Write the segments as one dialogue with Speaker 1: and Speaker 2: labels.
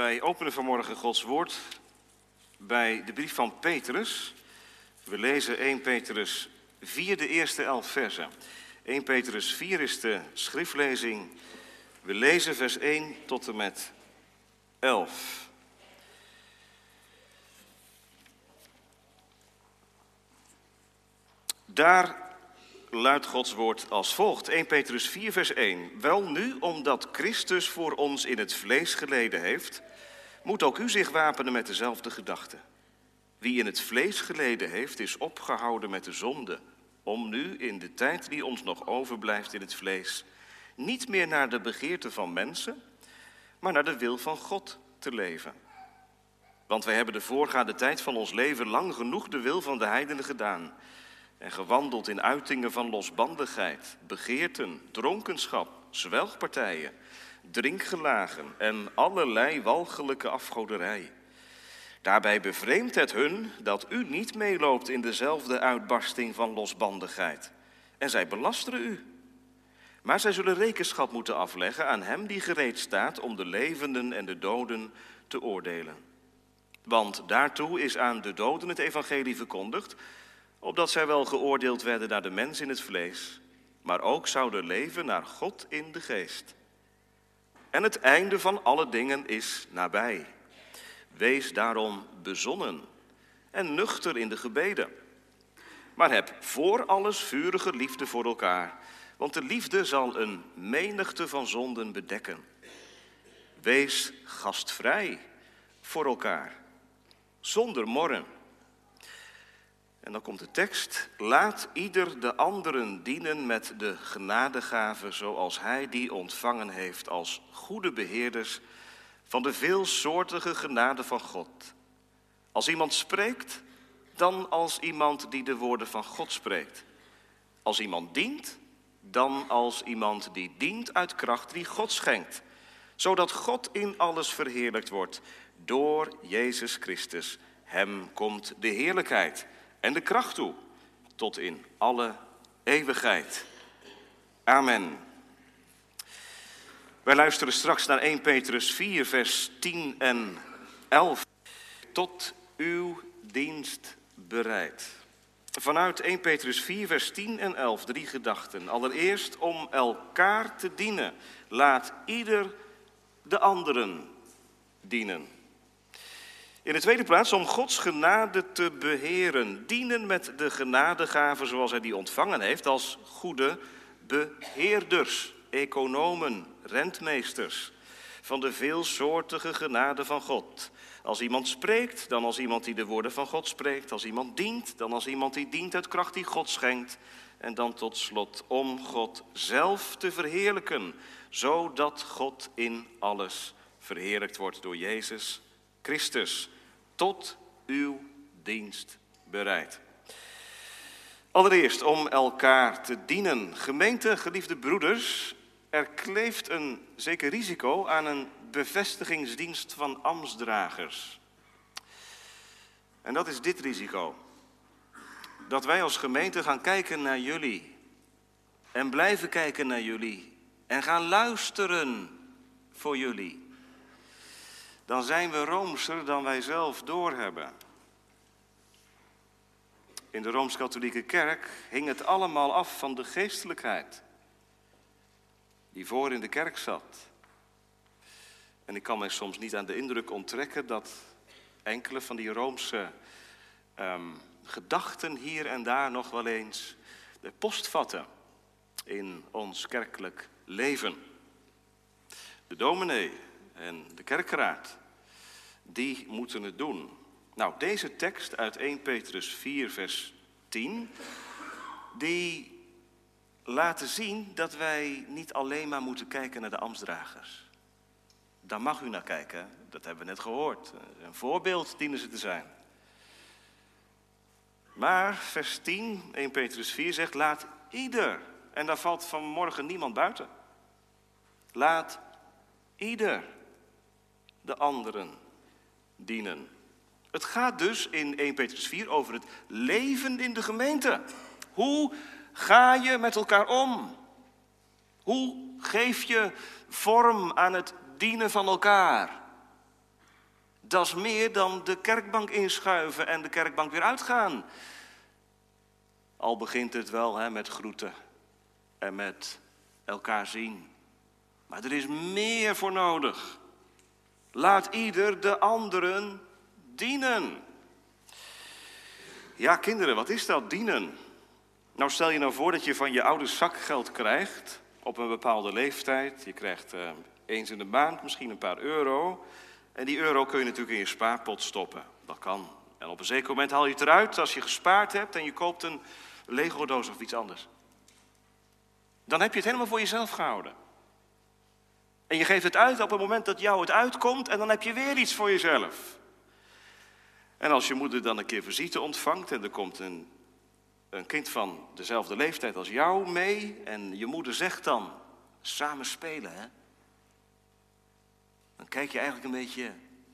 Speaker 1: Wij openen vanmorgen Gods woord bij de brief van Petrus. We lezen 1 Petrus 4, de eerste elf versen. 1 Petrus 4 is de schriftlezing. We lezen vers 1 tot en met 11. Daar luidt Gods woord als volgt. 1 Petrus 4, vers 1. Wel nu, omdat Christus voor ons in het vlees geleden heeft, moet ook u zich wapenen met dezelfde gedachte. Wie in het vlees geleden heeft, is opgehouden met de zonde, om nu in de tijd die ons nog overblijft in het vlees, niet meer naar de begeerte van mensen, maar naar de wil van God te leven. Want wij hebben de voorgaande tijd van ons leven lang genoeg de wil van de heidenen gedaan en gewandeld in uitingen van losbandigheid, begeerten, dronkenschap, zwelgpartijen, drinkgelagen en allerlei walgelijke afgoderij. Daarbij bevreemdt het hun dat u niet meeloopt in dezelfde uitbarsting van losbandigheid. En zij belasteren u. Maar zij zullen rekenschap moeten afleggen aan hem die gereed staat om de levenden en de doden te oordelen. Want daartoe is aan de doden het evangelie verkondigd, opdat zij wel geoordeeld werden naar de mens in het vlees, maar ook zouden leven naar God in de geest. En het einde van alle dingen is nabij. Wees daarom bezonnen en nuchter in de gebeden. Maar heb voor alles vurige liefde voor elkaar, want de liefde zal een menigte van zonden bedekken. Wees gastvrij voor elkaar, zonder morren. En dan komt de tekst. Laat ieder de anderen dienen met de genadegave zoals hij die ontvangen heeft als goede beheerders van de veelsoortige genade van God. Als iemand spreekt, dan als iemand die de woorden van God spreekt. Als iemand dient, dan als iemand die dient uit kracht die God schenkt. Zodat God in alles verheerlijkt wordt door Jezus Christus. Hem komt de heerlijkheid en de kracht toe, tot in alle eeuwigheid. Amen. Wij luisteren straks naar 1 Petrus 4, vers 10 en 11. Tot uw dienst bereid. Vanuit 1 Petrus 4, vers 10 en 11 drie gedachten. Allereerst om elkaar te dienen. Laat ieder de anderen dienen. In de tweede plaats om Gods genade te beheren. Dienen met de genadegaven zoals hij die ontvangen heeft als goede beheerders, economen, rentmeesters. Van de veelsoortige genade van God. Als iemand spreekt, dan als iemand die de woorden van God spreekt. Als iemand dient, dan als iemand die dient uit kracht die God schenkt. En dan tot slot om God zelf te verheerlijken, zodat God in alles verheerlijkt wordt door Jezus Christus tot uw dienst bereid. Allereerst om elkaar te dienen. Gemeente, geliefde broeders, er kleeft een zeker risico aan een bevestigingsdienst van ambtsdragers. En dat is dit risico. Dat wij als gemeente gaan kijken naar jullie en blijven kijken naar jullie en gaan luisteren voor jullie dan zijn we roomser dan wij zelf doorhebben. In de Rooms-Katholieke Kerk hing het allemaal af van de geestelijkheid die voor in de kerk zat. En ik kan mij soms niet aan de indruk onttrekken dat enkele van die Roomse um, gedachten hier en daar nog wel eens de post vatten in ons kerkelijk leven. De dominee en de kerkraad die moeten het doen. Nou, deze tekst uit 1 Petrus 4, vers 10, die laten zien dat wij niet alleen maar moeten kijken naar de ambtsdragers. Daar mag u naar kijken, dat hebben we net gehoord. Een voorbeeld dienen ze te zijn. Maar vers 10, 1 Petrus 4 zegt, laat ieder, en daar valt vanmorgen niemand buiten. Laat ieder de anderen dienen. Het gaat dus in 1 Petrus 4 over het leven in de gemeente. Hoe ga je met elkaar om? Hoe geef je vorm aan het dienen van elkaar? Dat is meer dan de kerkbank inschuiven en de kerkbank weer uitgaan. Al begint het wel hè, met groeten en met elkaar zien. Maar er is meer voor nodig. Laat ieder de anderen dienen. Ja, kinderen, wat is dat, dienen? Nou, stel je nou voor dat je van je ouders zakgeld krijgt op een bepaalde leeftijd. Je krijgt uh, eens in de maand misschien een paar euro. En die euro kun je natuurlijk in je spaarpot stoppen. Dat kan. En op een zeker moment haal je het eruit als je gespaard hebt en je koopt een Lego-doos of iets anders. Dan heb je het helemaal voor jezelf gehouden. En je geeft het uit op het moment dat jou het uitkomt en dan heb je weer iets voor jezelf. En als je moeder dan een keer visite ontvangt en er komt een, een kind van dezelfde leeftijd als jou mee en je moeder zegt dan, samen spelen hè. Dan kijk je eigenlijk een beetje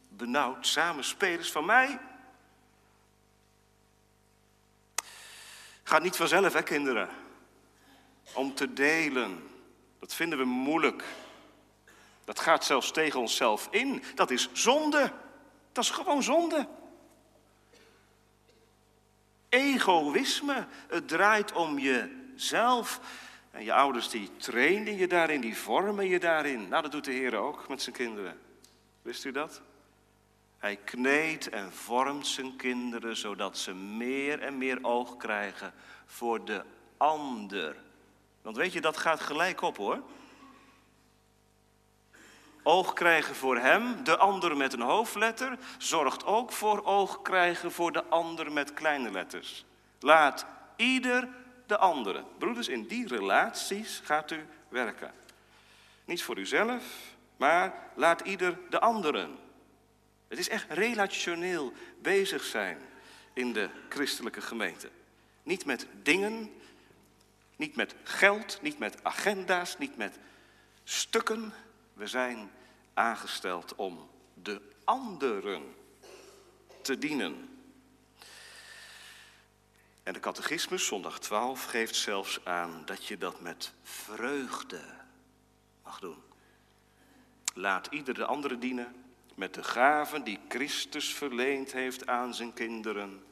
Speaker 1: benauwd, samen spelers van mij. Gaat niet vanzelf hè kinderen, om te delen. Dat vinden we moeilijk. Dat gaat zelfs tegen onszelf in. Dat is zonde. Dat is gewoon zonde. Egoïsme. Het draait om jezelf. En je ouders die trainen je daarin, die vormen je daarin. Nou, dat doet de Heer ook met zijn kinderen. Wist u dat? Hij kneedt en vormt zijn kinderen zodat ze meer en meer oog krijgen voor de ander. Want weet je, dat gaat gelijk op hoor oog krijgen voor hem, de ander met een hoofdletter, zorgt ook voor oog krijgen voor de ander met kleine letters. Laat ieder de andere. Broeders, in die relaties gaat u werken. Niet voor uzelf, maar laat ieder de anderen. Het is echt relationeel bezig zijn in de christelijke gemeente. Niet met dingen, niet met geld, niet met agenda's, niet met stukken, we zijn aangesteld om de anderen te dienen. En de catechismus, zondag 12, geeft zelfs aan dat je dat met vreugde mag doen. Laat ieder de andere dienen met de gaven die Christus verleend heeft aan zijn kinderen,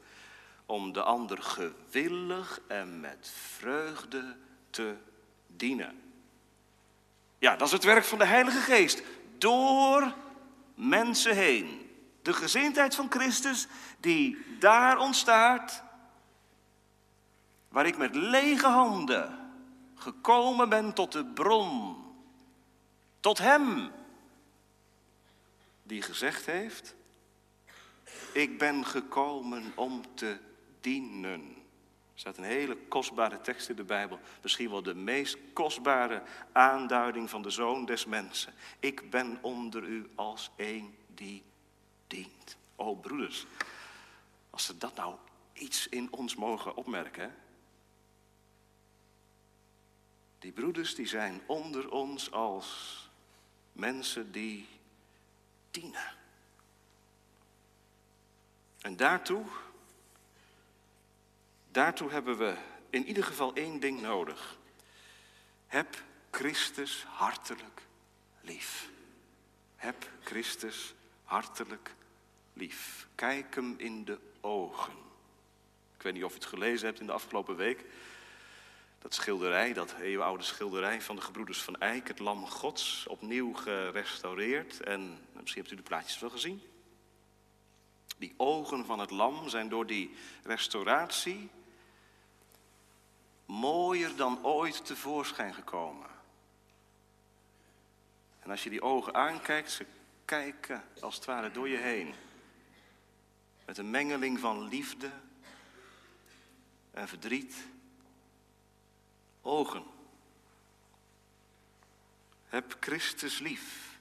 Speaker 1: om de ander gewillig en met vreugde te dienen. Ja, dat is het werk van de Heilige Geest. Door mensen heen. De gezindheid van Christus die daar ontstaat. Waar ik met lege handen gekomen ben tot de bron. Tot Hem. Die gezegd heeft. Ik ben gekomen om te dienen. Er staat een hele kostbare tekst in de Bijbel. Misschien wel de meest kostbare aanduiding van de zoon des mensen. Ik ben onder u als een die dient. O broeders, als ze dat nou iets in ons mogen opmerken. Die broeders die zijn onder ons als mensen die dienen. En daartoe Daartoe hebben we in ieder geval één ding nodig. Heb Christus hartelijk lief. Heb Christus hartelijk lief. Kijk hem in de ogen. Ik weet niet of je het gelezen hebt in de afgelopen week. Dat schilderij, dat eeuwenoude schilderij van de gebroeders van Eyck, het Lam Gods, opnieuw gerestaureerd. En misschien hebt u de plaatjes wel gezien. Die ogen van het lam zijn door die restauratie mooier dan ooit tevoorschijn gekomen. En als je die ogen aankijkt, ze kijken als het ware door je heen. Met een mengeling van liefde en verdriet. Ogen. Heb Christus lief.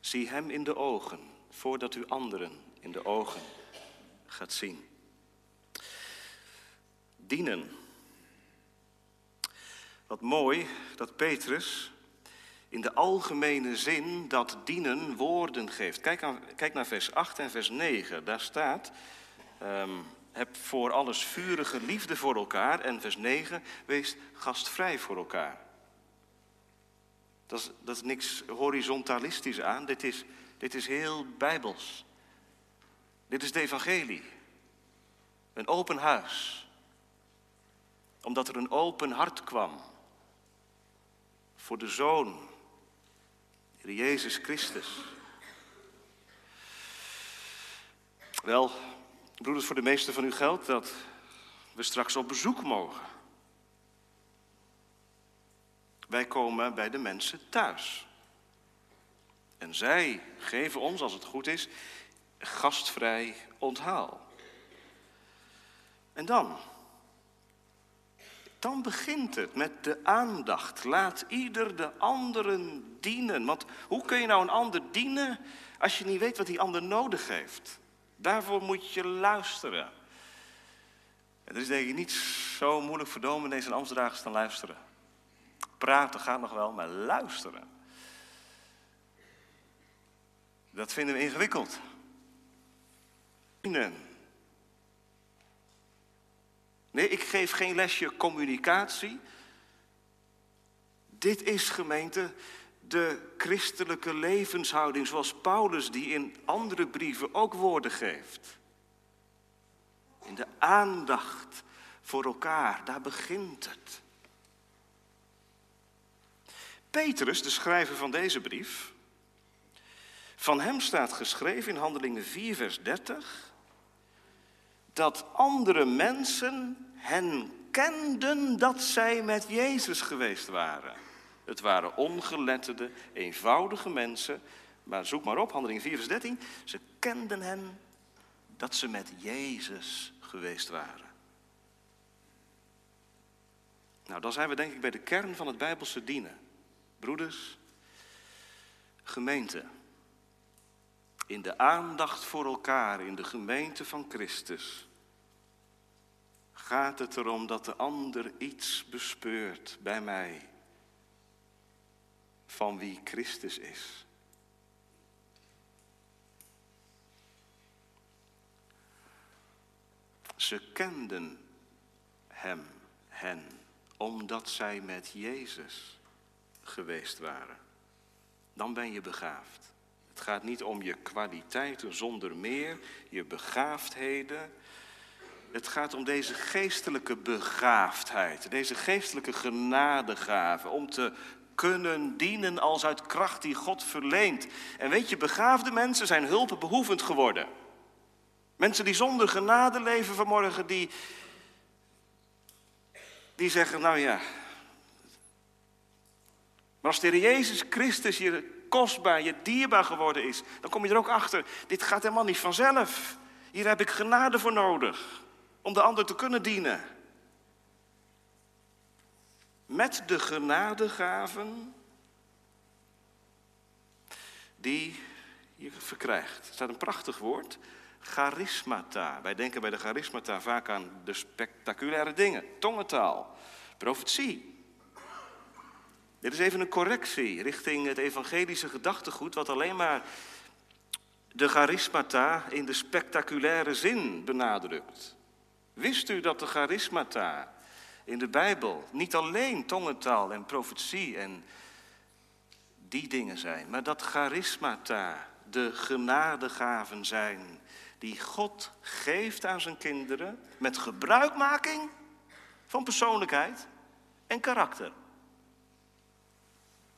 Speaker 1: Zie Hem in de ogen voordat u anderen in de ogen gaat zien. Dienen wat mooi dat Petrus in de algemene zin dat dienen woorden geeft. Kijk, kijk naar vers 8 en vers 9. Daar staat, um, heb voor alles vurige liefde voor elkaar. En vers 9, wees gastvrij voor elkaar. Dat is, dat is niks horizontalistisch aan. Dit is dit is heel bijbels. Dit is de evangelie. Een open huis. Omdat er een open hart kwam. Voor de Zoon. Heer Jezus Christus. Wel, broeders, voor de meesten van u geldt dat we straks op bezoek mogen. Wij komen bij de mensen thuis. En zij geven ons, als het goed is, gastvrij onthaal. En dan? Dan begint het met de aandacht. Laat ieder de anderen dienen. Want hoe kun je nou een ander dienen als je niet weet wat die ander nodig heeft? Daarvoor moet je luisteren. En er is denk ik niet zo moeilijk voor dominees en ambtsdragers dan luisteren. Praten gaat nog wel, maar luisteren. Dat vinden we ingewikkeld. Nee, ik geef geen lesje communicatie. Dit is gemeente de christelijke levenshouding zoals Paulus die in andere brieven ook woorden geeft. In de aandacht voor elkaar, daar begint het. Petrus, de schrijver van deze brief, van hem staat geschreven in Handelingen 4, vers 30, dat andere mensen hen kenden dat zij met Jezus geweest waren. Het waren ongeletterde, eenvoudige mensen. Maar zoek maar op, handeling 4 vers 13. Ze kenden hem dat ze met Jezus geweest waren. Nou, dan zijn we denk ik bij de kern van het Bijbelse dienen. Broeders, gemeente. In de aandacht voor elkaar in de gemeente van Christus gaat het erom dat de ander iets bespeurt bij mij van wie Christus is. Ze kenden hem, hen, omdat zij met Jezus geweest waren. Dan ben je begaafd. Het gaat niet om je kwaliteiten zonder meer, je begaafdheden. Het gaat om deze geestelijke begaafdheid, deze geestelijke genadegave, om te kunnen dienen als uit kracht die God verleent. En weet je, begaafde mensen zijn hulpbehoevend geworden. Mensen die zonder genade leven vanmorgen, die, die zeggen, nou ja. Maar als de Jezus Christus je kostbaar, je dierbaar geworden is, dan kom je er ook achter, dit gaat helemaal niet vanzelf. Hier heb ik genade voor nodig, om de ander te kunnen dienen met de genadegaven die je verkrijgt. Er staat een prachtig woord, charismata. Wij denken bij de charismata vaak aan de spectaculaire dingen. Tongentaal, profetie. Dit is even een correctie richting het evangelische gedachtegoed, wat alleen maar de charismata in de spectaculaire zin benadrukt. Wist u dat de charismata in de Bijbel niet alleen tongentaal en profetie en die dingen zijn, maar dat charismata, de genadegaven zijn die God geeft aan zijn kinderen met gebruikmaking van persoonlijkheid en karakter.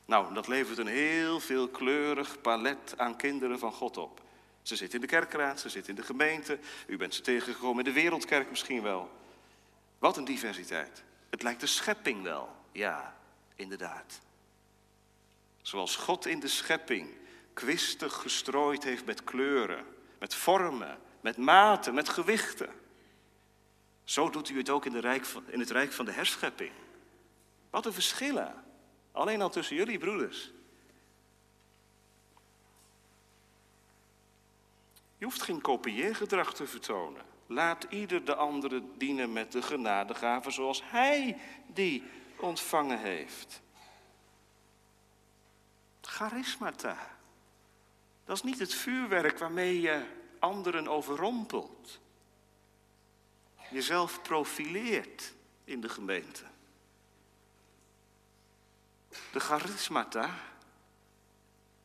Speaker 1: Nou, dat levert een heel veelkleurig palet aan kinderen van God op. Ze zitten in de kerkraad, ze zitten in de gemeente, u bent ze tegengekomen in de wereldkerk misschien wel. Wat een diversiteit. Het lijkt de schepping wel. Ja, inderdaad. Zoals God in de schepping kwistig gestrooid heeft met kleuren, met vormen, met maten, met gewichten. Zo doet u het ook in, de rijk van, in het rijk van de herschepping. Wat een verschillen. Alleen al tussen jullie broeders. Je hoeft geen kopieergedrag te vertonen. Laat ieder de andere dienen met de genadegave zoals hij die ontvangen heeft. Charismata. Dat is niet het vuurwerk waarmee je anderen overrompelt. Jezelf profileert in de gemeente. De charismata,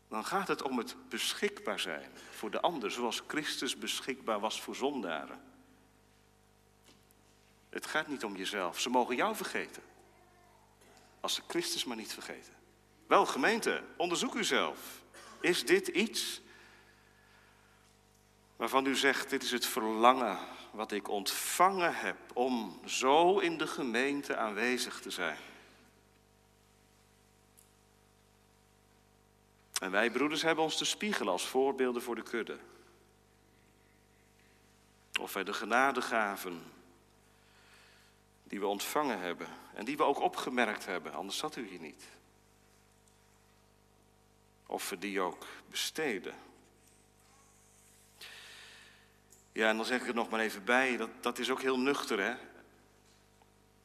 Speaker 1: dan gaat het om het beschikbaar zijn voor de ander, zoals Christus beschikbaar was voor zondaren. Het gaat niet om jezelf. Ze mogen jou vergeten. Als ze Christus maar niet vergeten. Wel, gemeente, onderzoek uzelf. Is dit iets waarvan u zegt, dit is het verlangen wat ik ontvangen heb om zo in de gemeente aanwezig te zijn? En wij broeders hebben ons te spiegelen als voorbeelden voor de kudde. Of wij de genadegaven die we ontvangen hebben en die we ook opgemerkt hebben, anders zat u hier niet. Of we die ook besteden. Ja, en dan zeg ik er nog maar even bij, dat, dat is ook heel nuchter, hè.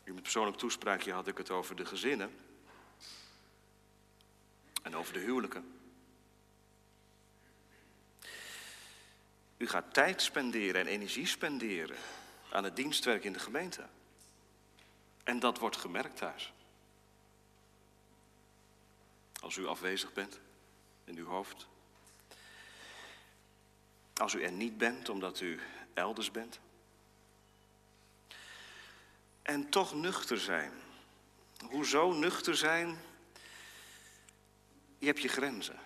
Speaker 1: In mijn persoonlijk toespraakje had ik het over de gezinnen. En over de huwelijken. U gaat tijd spenderen en energie spenderen aan het dienstwerk in de gemeente. En dat wordt gemerkt thuis. Als u afwezig bent in uw hoofd. Als u er niet bent omdat u elders bent. En toch nuchter zijn. Hoezo nuchter zijn? Je hebt je grenzen.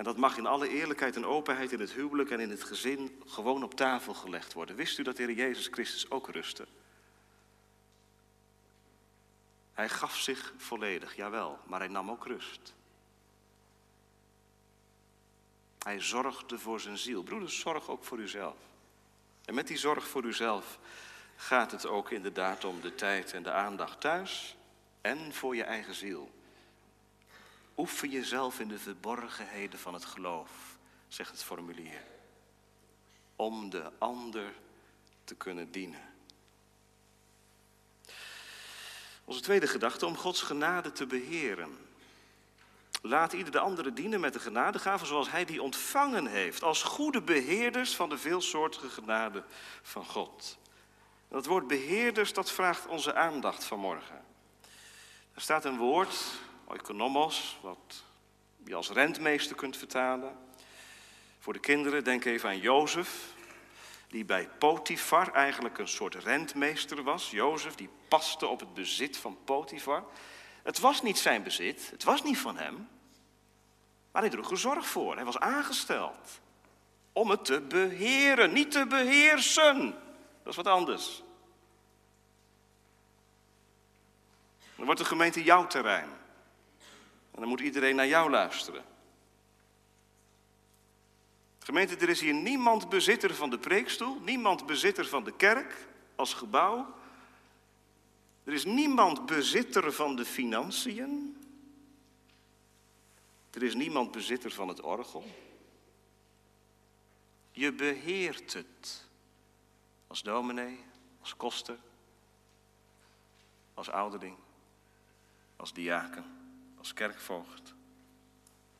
Speaker 1: En dat mag in alle eerlijkheid en openheid in het huwelijk en in het gezin gewoon op tafel gelegd worden. Wist u dat de Heer Jezus Christus ook rustte? Hij gaf zich volledig, jawel, maar hij nam ook rust. Hij zorgde voor zijn ziel. Broeders, zorg ook voor uzelf. En met die zorg voor uzelf gaat het ook inderdaad om de tijd en de aandacht thuis en voor je eigen ziel. Oefen jezelf in de verborgenheden van het geloof, zegt het formulier. Om de ander te kunnen dienen. Onze tweede gedachte, om Gods genade te beheren. Laat ieder de andere dienen met de genadegaven zoals hij die ontvangen heeft. Als goede beheerders van de veelsoortige genade van God. Dat woord beheerders, dat vraagt onze aandacht vanmorgen. Er staat een woord, oikonomos, wat je als rentmeester kunt vertalen. Voor de kinderen, denk even aan Jozef, die bij Potifar eigenlijk een soort rentmeester was. Jozef, die paste op het bezit van Potifar. Het was niet zijn bezit, het was niet van hem, maar hij droeg er zorg voor. Hij was aangesteld om het te beheren, niet te beheersen. Dat is wat anders. Dan wordt de gemeente jouw terrein. Dan moet iedereen naar jou luisteren. Gemeente, er is hier niemand bezitter van de preekstoel, niemand bezitter van de kerk als gebouw. Er is niemand bezitter van de financiën. Er is niemand bezitter van het orgel. Je beheert het. Als dominee, als koster, als ouderling, als diaken, als kerkvoogd.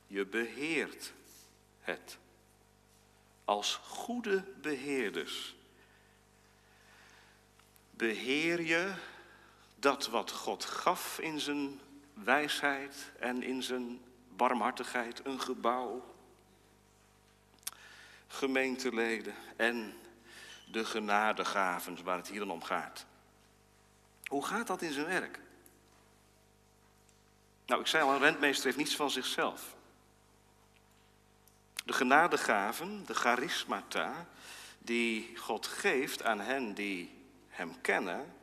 Speaker 1: Je beheert het als goede beheerders. Beheer je dat wat God gaf in zijn wijsheid en in zijn barmhartigheid, een gebouw, gemeenteleden en de genadegaven waar het hier dan om gaat. Hoe gaat dat in zijn werk? Nou, ik zei al, een rentmeester heeft niets van zichzelf. De genadegaven, de charismata, die God geeft aan hen die Hem kennen,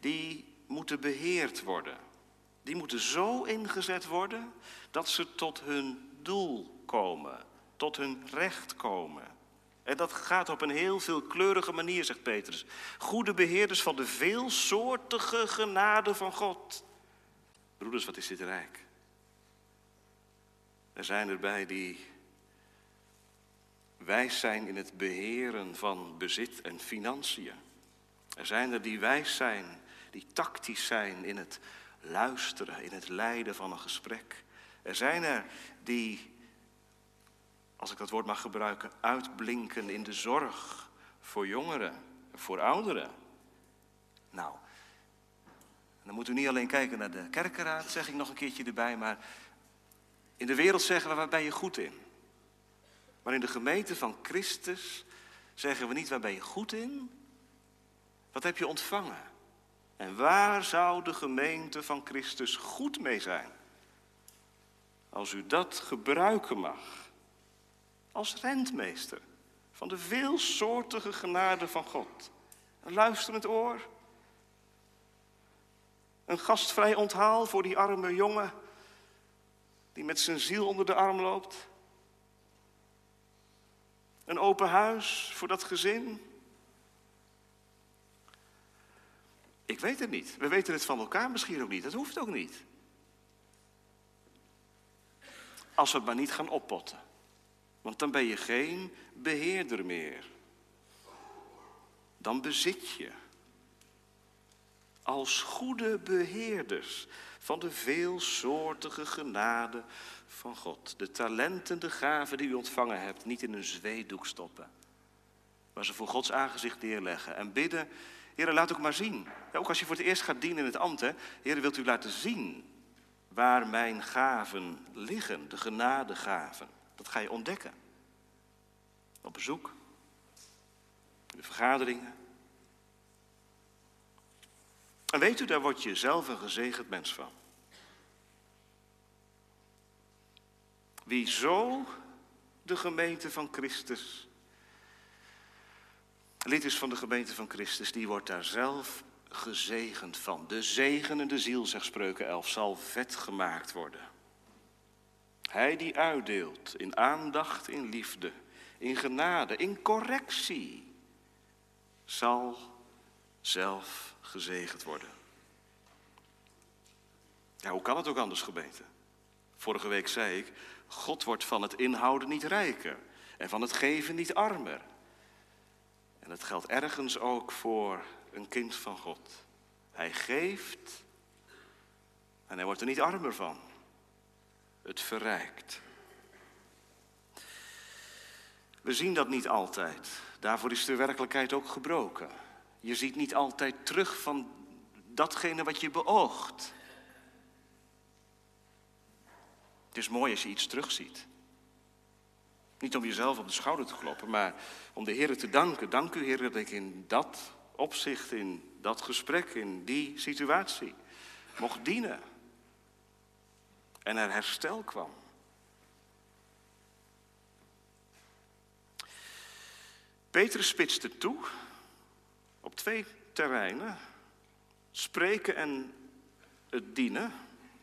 Speaker 1: die moeten beheerd worden. Die moeten zo ingezet worden dat ze tot hun doel komen, tot hun recht komen. En dat gaat op een heel veelkleurige manier, zegt Petrus. Goede beheerders van de veelsoortige genade van God. Broeders, wat is dit rijk? Er zijn erbij die wijs zijn in het beheren van bezit en financiën. Er zijn er die wijs zijn, die tactisch zijn in het luisteren, in het leiden van een gesprek. Er zijn er die, als ik dat woord mag gebruiken, uitblinken in de zorg voor jongeren, voor ouderen. Nou, Dan moet u niet alleen kijken naar de kerkenraad, zeg ik nog een keertje erbij, maar in de wereld zeggen we waar ben je goed in. Maar in de gemeente van Christus zeggen we niet waar ben je goed in, wat heb je ontvangen? En waar zou de gemeente van Christus goed mee zijn? Als u dat gebruiken mag als rentmeester van de veelsoortige genade van God. Een luisterend oor, een gastvrij onthaal voor die arme jongen die met zijn ziel onder de arm loopt. Een open huis voor dat gezin. Ik weet het niet. We weten het van elkaar misschien ook niet. Dat hoeft ook niet. Als we het maar niet gaan oppotten. Want dan ben je geen beheerder meer. Dan bezit je. Als goede beheerders van de veelsoortige genade van God. De talenten, de gaven die u ontvangen hebt, niet in een zweedoek stoppen. Maar ze voor Gods aangezicht neerleggen en bidden. Heer, laat ook maar zien. Ja, ook als je voor het eerst gaat dienen in het ambt, hè. Wilt u laten zien waar mijn gaven liggen, de genadegaven. Dat ga je ontdekken. Op bezoek, in de vergaderingen. En weet u, daar word je zelf een gezegend mens van. Wie zo de gemeente van Christus, lid is van de gemeente van Christus, die wordt daar zelf gezegend van. De zegenende ziel, zegt Spreuken 11, zal vet gemaakt worden. Hij die uitdeelt in aandacht, in liefde, in genade, in correctie, zal zelf gezegend worden. Ja, hoe kan het ook anders, gemeente? Vorige week zei ik, God wordt van het inhouden niet rijker en van het geven niet armer. En dat geldt ergens ook voor een kind van God. Hij geeft en hij wordt er niet armer van. Het verrijkt. We zien dat niet altijd. Daarvoor is de werkelijkheid ook gebroken. Je ziet niet altijd terug van datgene wat je beoogt. Het is mooi als je iets terugziet. Niet om jezelf op de schouder te kloppen, maar om de Heer te danken. Dank u, Heer, dat ik in dat opzicht, in dat gesprek, in die situatie mocht dienen. En er herstel kwam. Petrus spitste toe op twee terreinen. Spreken en het dienen.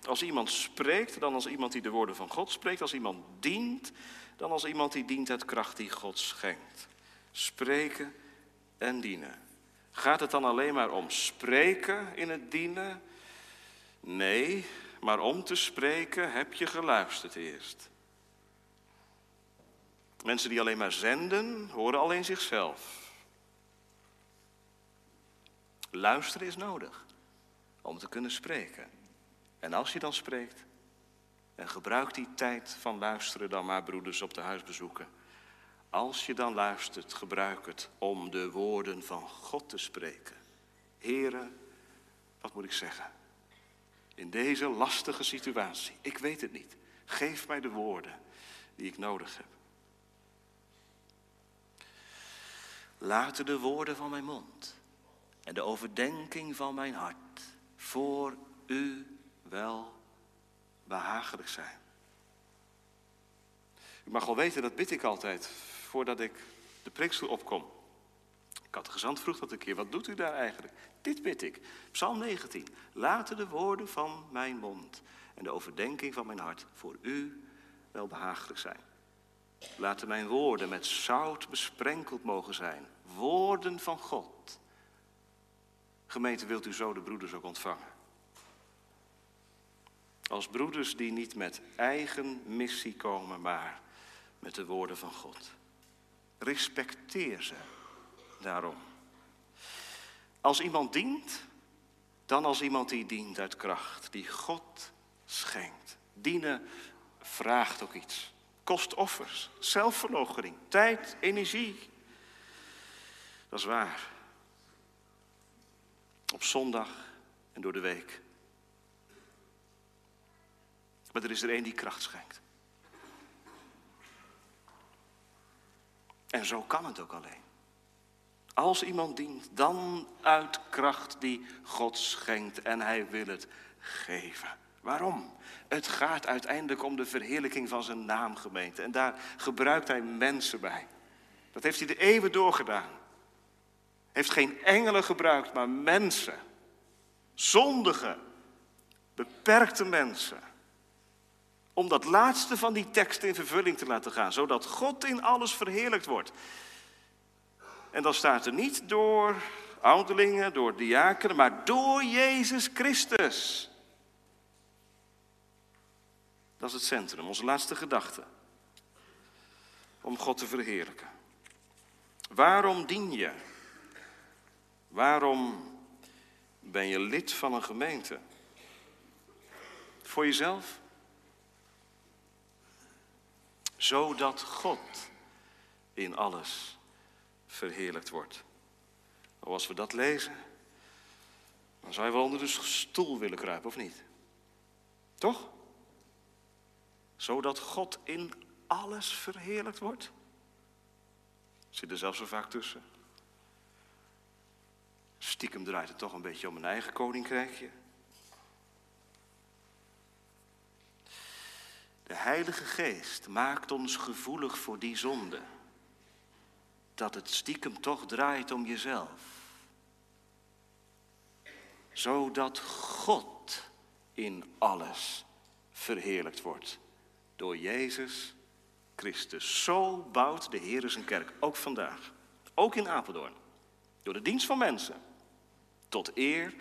Speaker 1: Als iemand spreekt, dan als iemand die de woorden van God spreekt. Als iemand dient, dan als iemand die dient uit kracht die God schenkt. Spreken en dienen. Gaat het dan alleen maar om spreken in het dienen? Nee, maar om te spreken heb je geluisterd eerst. Mensen die alleen maar zenden, horen alleen zichzelf. Luisteren is nodig om te kunnen spreken. En als je dan spreekt, en gebruik die tijd van luisteren dan maar, broeders, op de huisbezoeken. Als je dan luistert, gebruik het om de woorden van God te spreken. Heren, wat moet ik zeggen? In deze lastige situatie, ik weet het niet. Geef mij de woorden die ik nodig heb. Laten de woorden van mijn mond en de overdenking van mijn hart voor u wel behagelijk zijn. U mag wel weten, dat bid ik altijd voordat ik de preekstoel opkom. Ik had de gezant vroeg dat een keer, wat doet u daar eigenlijk? Dit bid ik. Psalm 19. Laten de woorden van mijn mond en de overdenking van mijn hart voor u wel behagelijk zijn. Laten mijn woorden met zout besprenkeld mogen zijn. Woorden van God. Gemeente, wilt u zo de broeders ook ontvangen? Als broeders die niet met eigen missie komen, maar met de woorden van God. Respecteer ze daarom. Als iemand dient, dan als iemand die dient uit kracht, die God schenkt. Dienen vraagt ook iets. Kost offers, zelfverloochening, tijd, energie. Dat is waar. Op zondag en door de week. Maar er is er één die kracht schenkt. En zo kan het ook alleen. Als iemand dient, dan uit kracht die God schenkt en hij wil het geven. Waarom? Het gaat uiteindelijk om de verheerlijking van zijn naamgemeente. En daar gebruikt hij mensen bij. Dat heeft hij de eeuwen doorgedaan. Heeft geen engelen gebruikt, maar mensen. Zondige, beperkte mensen. Om dat laatste van die tekst in vervulling te laten gaan, zodat God in alles verheerlijkt wordt. En dan staat er niet door ouderlingen, door diakenen, maar door Jezus Christus. Dat is het centrum, onze laatste gedachte. Om God te verheerlijken. Waarom dien je? Waarom ben je lid van een gemeente? Voor jezelf? Zodat God in alles verheerlijkt wordt. Nou, als we dat lezen, dan zou je wel onder de stoel willen kruipen, of niet? Toch? Zodat God in alles verheerlijkt wordt. Zit er zelfs zo vaak tussen. Stiekem draait het toch een beetje om een eigen koninkrijkje. De Heilige Geest maakt ons gevoelig voor die zonde. Dat het stiekem toch draait om jezelf. Zodat God in alles verheerlijkt wordt. Door Jezus Christus. Zo bouwt de Heer zijn kerk, ook vandaag. Ook in Apeldoorn. Door de dienst van mensen. Tot eer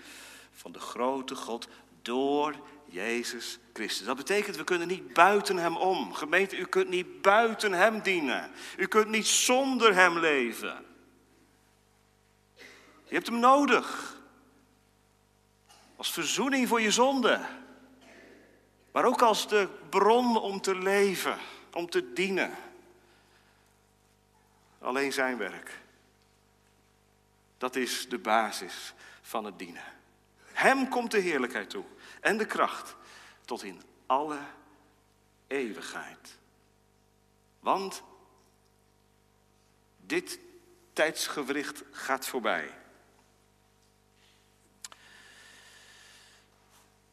Speaker 1: van de grote God door Jezus Christus. Dat betekent, we kunnen niet buiten Hem om. Gemeente, u kunt niet buiten Hem dienen. U kunt niet zonder Hem leven. Je hebt Hem nodig. Als verzoening voor je zonde. Maar ook als de bron om te leven, om te dienen. Alleen zijn werk. Dat is de basis van het dienen. Hem komt de heerlijkheid toe en de kracht tot in alle eeuwigheid. Want dit tijdsgewricht gaat voorbij.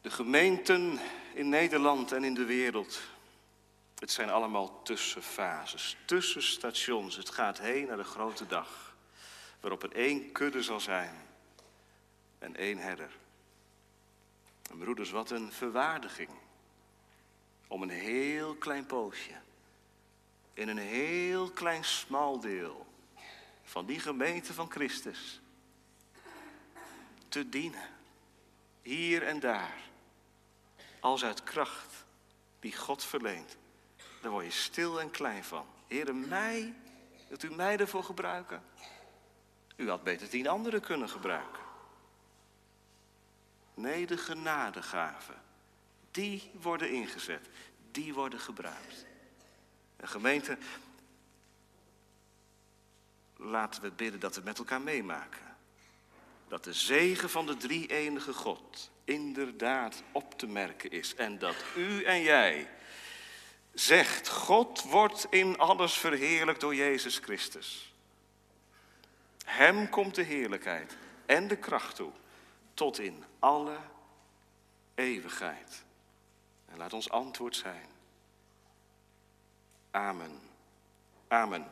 Speaker 1: De gemeenten in Nederland en in de wereld, het zijn allemaal tussenfases, tussenstations. Het gaat heen naar de grote dag, waarop er één kudde zal zijn en één herder. En broeders, wat een verwaardiging om een heel klein poosje, in een heel klein smal deel van die gemeente van Christus, te dienen, hier en daar, als uit kracht die God verleent. Daar word je stil en klein van. Heere, mij, wilt u mij ervoor gebruiken? U had beter tien anderen kunnen gebruiken. Nee, de genadegaven, die worden ingezet, die worden gebruikt. En gemeente, laten we bidden dat we met elkaar meemaken. Dat de zegen van de drie-enige God inderdaad op te merken is. En dat u en jij zegt, God wordt in alles verheerlijkt door Jezus Christus. Hem komt de heerlijkheid en de kracht toe tot in alle eeuwigheid. En laat ons antwoord zijn. Amen. Amen.